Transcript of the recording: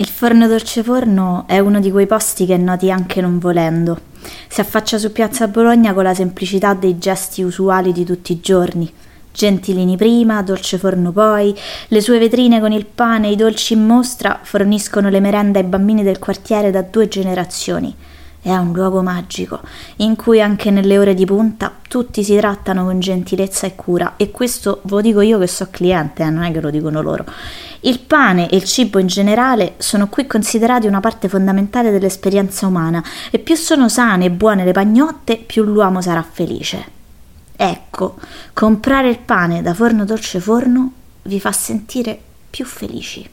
Il forno dolce forno è uno di quei posti che noti anche non volendo. Si affaccia su Piazza Bologna con la semplicità dei gesti usuali di tutti i giorni. Gentilini prima, dolce forno poi, le sue vetrine con il pane e i dolci in mostra forniscono le merende ai bambini del quartiere da due generazioni. È un luogo magico, in cui anche nelle ore di punta tutti si trattano con gentilezza e cura, e questo ve lo dico io che so cliente, eh, non è che lo dicono loro. Il pane e il cibo in generale sono qui considerati una parte fondamentale dell'esperienza umana, e più sono sane e buone le pagnotte, più l'uomo sarà felice. Ecco, comprare il pane da forno dolce forno vi fa sentire più felici.